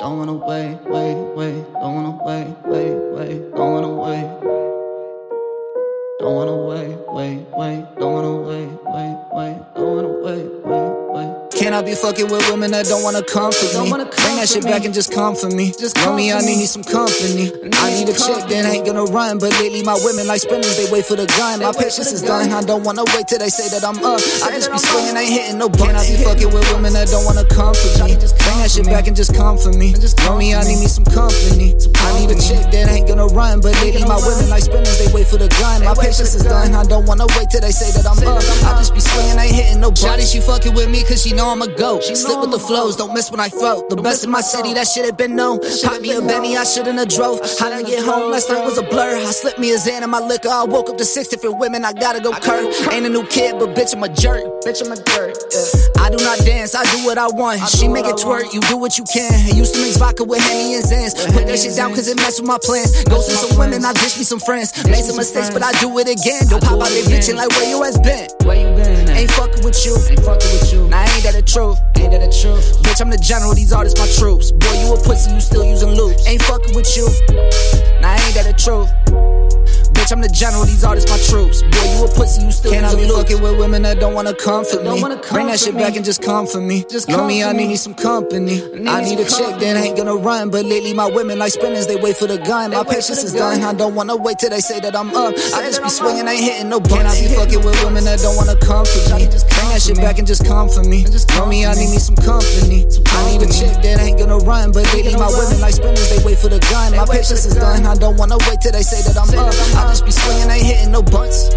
Don't wanna wait, wait, wait. Don't wanna wait, wait, wait. Don't wanna wait. Don't wanna wait, wait, wait. Don't wanna wait, wait, wait. Don't wanna wait, wait, wait. Can I be fucking with women that don't wanna comfort me? Bring that shit back and just come for me. Just Know me, I need some company. I need a chick that ain't gonna run, but lately my women like spinners, they wait for the gun. My patience is done, I don't wanna wait till they say that I'm up. I just be swinging, ain't hitting no bun. I be fucking with women that don't wanna comfort me. Shit back and just come for me. Me, I need me some company. I need a chick that ain't gonna run, but lately my women like spinners, they wait for the gun. My patience is done, I don't wanna wait till they say that I'm up. I just be swinging, ain't hitting no. Shawty, she fucking with me cause she know I'm a goat. She slip with the flows, don't miss when I float. The best in my city, that shit had been known. Pop me a Benny, I shouldn't have drove. How did I get home? Last night was a blur. I slipped me a Xan in my liquor. I woke up to six different women. I gotta go Kurt. Ain't a new kid, but bitch, I'm a jerk. Bitch, I'm a jerk. Yeah. I do not dance, I do what I want. She make it twerk, you do what you can. I used to mix vodka with Henny and Xans. Put that shit down cause it mess with my plans. Go see some women, I ditch me some friends. Made some mistakes, but I do it again. Don't pop out they bitchin' like where you has been. Where you been? at? Ain't fucking with you. Ain't with you. Now ain't that the truth? Ain't that the truth? Bitch, I'm the general, these artists my troops. Boy, you a pussy, you still using loops. Ain't fucking with you. Now ain't that the truth? Bitch, I'm the general, these artists my troops. Boy, be fucking with women that don't wanna comfort Don't me? wanna Bring that shit me. back and just come for me. Just come me, for I need me some company. need I need a chick that ain't gonna run, but lately my women like spinners, they wait for the gun. My patience is done. I don't wanna wait till they say that I'm up. I just be I'm up. ain't hitting no Can. I I be fucking with women that don't wanna comfort me. Bring that shit back and just come for me. Know me, I need me. me some company. I need a chick that ain't gonna run, but lately my women like spinners, they wait for the gun. My patience is done. I don't wanna wait till they say that I'm up. I just be swinging, ain't hitting no bunts.